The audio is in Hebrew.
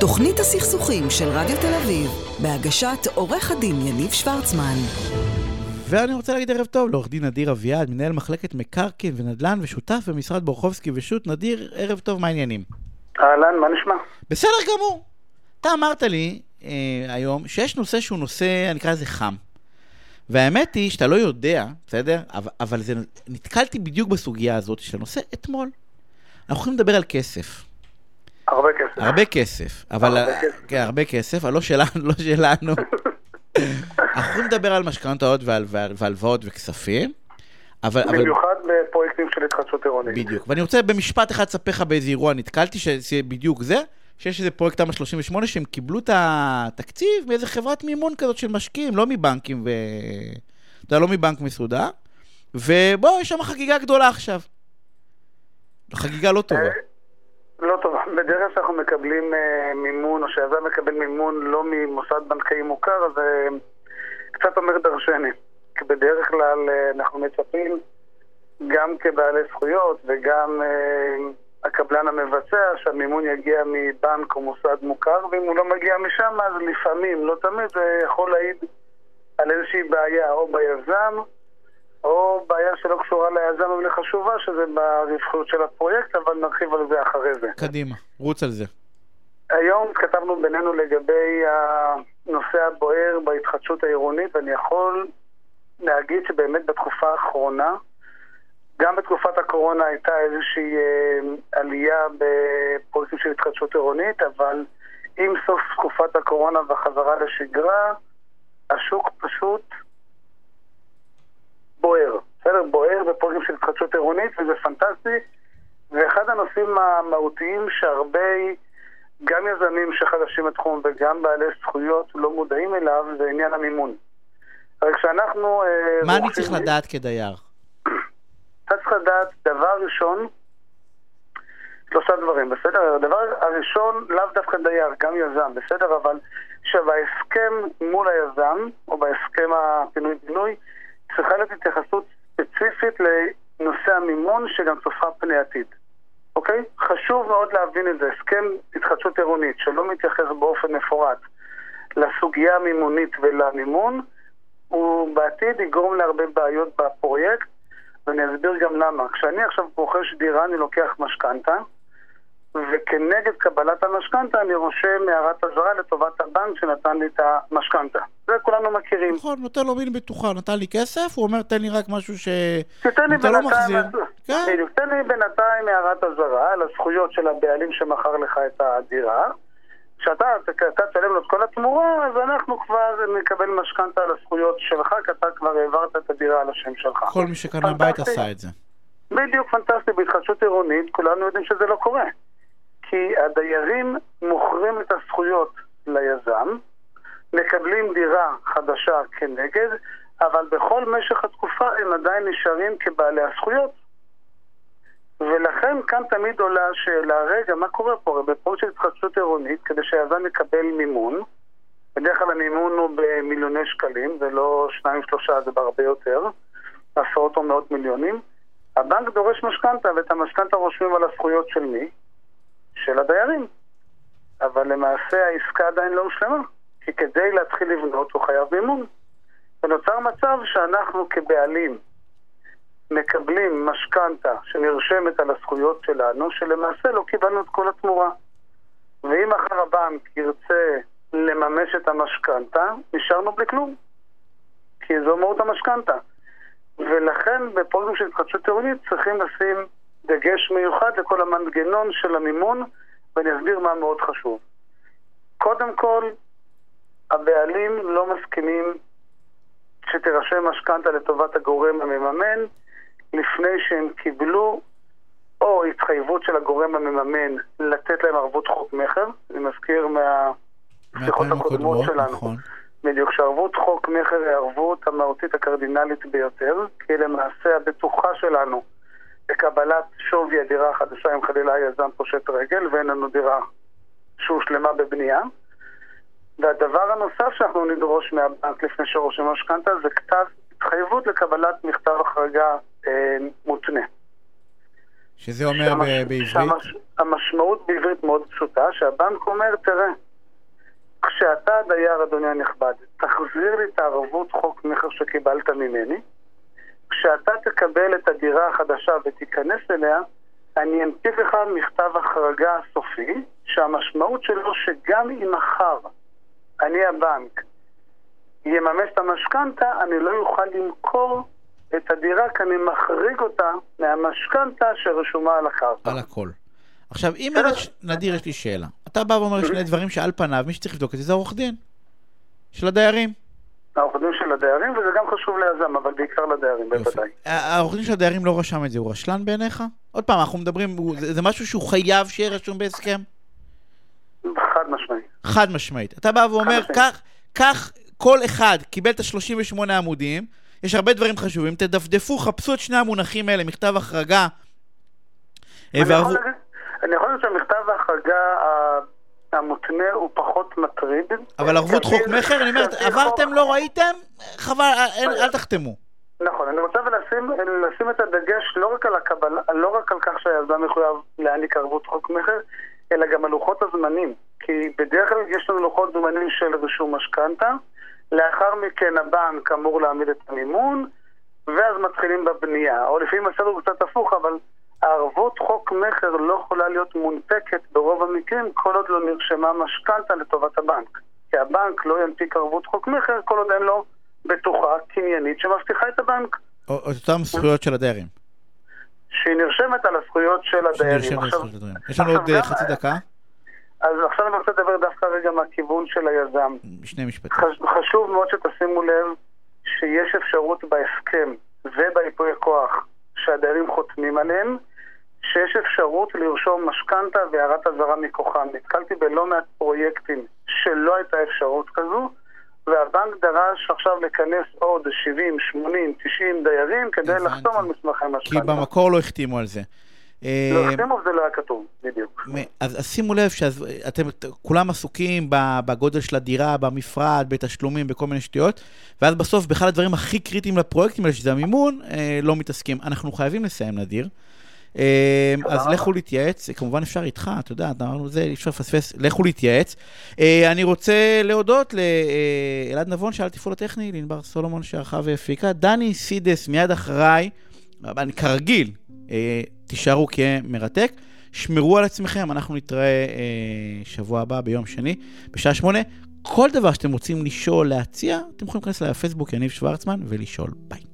תוכנית הסכסוכים של רדיו תל אביב, בהגשת עורך הדין יניב שוורצמן. ואני רוצה להגיד ערב טוב לעורך דין נדיר אביעד, מנהל מחלקת מקרקעין ונדל"ן ושותף במשרד בורחובסקי ושות'. נדיר, ערב טוב, מה העניינים? אהלן, מה נשמע? בסדר גמור. אתה אמרת לי אה, היום שיש נושא שהוא נושא, אני אקרא לזה חם. והאמת היא שאתה לא יודע, בסדר? אבל, אבל זה, נתקלתי בדיוק בסוגיה הזאת של הנושא אתמול. אנחנו יכולים לדבר על כסף. הרבה כסף. הרבה כסף. אבל... הרבה כסף. כן, הרבה כסף, אבל לא שלנו, לא שלנו. אנחנו לדבר על משכנתאות והלוואות וכספים. אבל, אבל במיוחד בפרויקטים של התחדשות עירונית. בדיוק. ואני רוצה במשפט אחד לספר לך באיזה אירוע נתקלתי, שזה בדיוק זה, שיש איזה פרויקט תמ"א 38 שהם קיבלו את התקציב מאיזה חברת מימון כזאת של משקיעים, לא מבנקים ו... אתה יודע, לא מבנק מסודר. ובוא, יש שם חגיגה גדולה עכשיו. חגיגה לא טובה. לא טוב, בדרך כלל שאנחנו מקבלים אה, מימון, או שהיזם מקבל מימון לא ממוסד בנקאי מוכר, אז אה, קצת אומר דרשני. כי בדרך כלל אה, אנחנו מצפים, גם כבעלי זכויות וגם אה, הקבלן המבצע, שהמימון יגיע מבנק או מוסד מוכר, ואם הוא לא מגיע משם, אז לפעמים, לא תמיד, זה יכול להעיד על איזושהי בעיה, או ביזם, או בעיה שלא קשורה ליזם אבל חשובה, שזה ברווחיות של הפרויקט, אבל נרחיב על זה אחרי זה. קדימה, רוץ על זה. היום התכתבנו בינינו לגבי הנושא הבוער בהתחדשות העירונית, ואני יכול להגיד שבאמת בתקופה האחרונה, גם בתקופת הקורונה הייתה איזושהי אה, עלייה בפרויקטים של התחדשות עירונית, אבל עם סוף תקופת הקורונה והחזרה לשגרה, השוק פשוט בוער. בסדר? בוער בפרויקטים של התחדשות עירונית, וזה פנטסטי. ואחד הנושאים המהותיים שהרבה, גם יזמים שחדשים בתחום וגם בעלי זכויות לא מודעים אליו, זה עניין המימון. הרי כשאנחנו... אה, מה אני צריך לדעת כדייר? אתה צריך לדעת, דבר ראשון, שלושה דברים, בסדר? הדבר הראשון, לאו דווקא דייר, גם יזם, בסדר? אבל שבהסכם מול היזם, או בהסכם הפינוי-בינוי, צריכה להיות התייחסות ספציפית לנושא המימון שגם צופה פני עתיד. אוקיי? חשוב מאוד להבין את זה. הסכם התחדשות עירונית שלא מתייחס באופן מפורט לסוגיה המימונית ולמימון, הוא בעתיד יגרום להרבה בעיות בפרויקט, ואני אסביר גם למה. כשאני עכשיו רוכש דירה, אני לוקח משכנתה, וכנגד קבלת המשכנתה אני רושם הערת אזהרה לטובת הבנק שנתן לי את המשכנתה. זה כולנו מכירים. נכון, נותן לו מין בטוחה, נתן לי כסף, הוא אומר תן לי רק משהו ש... תתן לי לא בינתיים, מחזיר. כן. תן לי בינתיים הערת אזהרה על הזכויות של הבעלים שמכר לך את הדירה. כשאתה אתה תשלם לו את כל התמורה, אז אנחנו כבר נקבל משכנתה על הזכויות שלך, כי אתה כבר העברת את הדירה על השם שלך. כל מי שקנה בית. עשה את זה. בדיוק פנטסטי, בהתחדשות עירונית כולנו יודעים שזה לא קורה. כי הדיירים מוכרים את הזכויות ליזם, מקבלים דירה חדשה כנגד, אבל בכל משך התקופה הם עדיין נשארים כבעלי הזכויות. ולכן כאן תמיד עולה השאלה, רגע, מה קורה פה? הרי בפרויקט של התחדשות עירונית, כדי שהיזם יקבל מימון, בדרך כלל המימון הוא במיליוני שקלים, ולא שניים שלושה, זה בהרבה יותר, עשרות או מאות מיליונים, הבנק דורש משכנתה, ואת המשכנתה רושמים על הזכויות של מי? של הדיירים. אבל למעשה העסקה עדיין לא הושלמה, כי כדי להתחיל לבנות הוא חייב מימון. ונוצר מצב שאנחנו כבעלים מקבלים משכנתה שנרשמת על הזכויות שלנו, שלמעשה לא קיבלנו את כל התמורה. ואם מחר הבנק ירצה לממש את המשכנתה, נשארנו בלי כלום. כי זו מהות המשכנתה. ולכן בפרויקטים של התחדשות עירונית צריכים לשים דגש מיוחד לכל המנגנון של המימון, ואני אסביר מה מאוד חשוב. קודם כל, הבעלים לא מסכימים שתירשם משכנתה לטובת הגורם המממן לפני שהם קיבלו או התחייבות של הגורם המממן לתת להם ערבות חוק מכר, אני מזכיר מהשיחות הקודמות שלנו. נכון. בדיוק, שערבות חוק מכר היא הערבות המהותית הקרדינלית ביותר, כי למעשה הבטוחה שלנו לקבלת שווי הדירה החדשה אם חלילה היזם פושט רגל ואין לנו דירה שהושלמה בבנייה. והדבר הנוסף שאנחנו נדרוש מהבנק לפני שרושם משכנתה זה כתב התחייבות לקבלת מכתב החרגה אה, מותנה. שזה אומר שהמש- בעברית? שהמש- המשמעות בעברית מאוד פשוטה, שהבנק אומר, תראה, כשאתה דייר, אדוני הנכבד, תחזיר לי את הערבות חוק מכר שקיבלת ממני, כשאתה תקבל את הדירה החדשה ותיכנס אליה, אני אנפיק לך מכתב החרגה סופי, שהמשמעות שלו שגם אם מחר אני הבנק יממש את המשכנתה, אני לא אוכל למכור את הדירה כי אני מחריג אותה מהמשכנתה שרשומה על הקרקע. על הכל. עכשיו, אם ש- נדיר, יש לי שאלה. אתה בא ואומר שני דברים שעל פניו, מי שצריך לבדוק את זה זה העורך דין. של הדיירים. העורך דין של הדיירים, וזה גם חשוב ליזם, אבל בעיקר לדיירים. בוודאי. העורך דין של הדיירים לא רשם את זה, הוא רשלן בעיניך? עוד פעם, אנחנו מדברים, זה זה משהו שהוא חייב שיהיה רשום בהסכם? חד משמעי. חד משמעית. אתה בא ואומר, משמעית. קח, קח, כל אחד קיבל את ה-38 עמודים, יש הרבה דברים חשובים, תדפדפו, חפשו את שני המונחים האלה, מכתב החרגה. אני יכול להגיד- אני יכול להגיד שהמכתב ההחרגה המותנה הוא פחות מטריד. אבל ערבות חוק מכר, אני אומר, עברתם, לא ראיתם, חבל, אל תחתמו. נכון, אני רוצה לשים, לשים את הדגש לא רק על הקבלה, לא רק על כך שהיזם מחויב להעניק ערבות חוק מכר, אלא גם על לוחות הזמנים. כי בדרך כלל יש לנו לוחות זמנים של רישום משכנתה, לאחר מכן הבנק אמור להעמיד את המימון, ואז מתחילים בבנייה. או לפעמים הסדר הוא קצת הפוך, אבל הערבות חוק מכר לא יכולה להיות מונפקת ברוב המקרים כל עוד לא נרשמה משכנתה לטובת הבנק. כי הבנק לא ינפיק ערבות חוק מכר כל עוד אין לו בטוחה קניינית שמבטיחה את הבנק. או או אותן זכויות של הדיירים. שהיא נרשמת על הזכויות של הדיירים. עכשיו. יש לנו עוד אה, חצי דקה, אז עכשיו אני רוצה לדבר דווקא רגע מהכיוון של היזם. שני משפטים. חש- חשוב מאוד שתשימו לב שיש אפשרות בהסכם ובייפוי הכוח שהדיירים חותמים עליהם, שיש אפשרות לרשום משכנתה והערת אזהרה מכוחם. נתקלתי בלא מעט פרויקטים שלא הייתה אפשרות כזו, והבנק דרש עכשיו לכנס עוד 70, 80, 90 דיירים כדי הבנתי. לחתום על מסמכי כי משכנתה. במקור לא החתימו על זה. אה, לא החתימו וזה לא היה כתוב, בדיוק. אז, אז שימו לב שאתם כולם עסוקים בגודל של הדירה, במפרט, בתשלומים, בכל מיני שטויות, ואז בסוף, באחד הדברים הכי קריטיים לפרויקטים האלה, שזה המימון, אה, לא מתעסקים. אנחנו חייבים לסיים, נדיר. אה, תודה אז. לכו להתייעץ, כמובן אפשר איתך, אתה יודע, אמרנו זה, אי אפשר לפספס, לכו להתייעץ. אה, אני רוצה להודות לאלעד נבון, שעל התפעול הטכני, לענבר סולומון שערכה והפיקה, דני סידס מיד אחריי, אני כרגיל, אה, תישארו כמרתק. שמרו על עצמכם, אנחנו נתראה אה, שבוע הבא ביום שני, בשעה שמונה. כל דבר שאתם רוצים לשאול, להציע, אתם יכולים להיכנס לפייסבוק יניב שוורצמן ולשאול. ביי.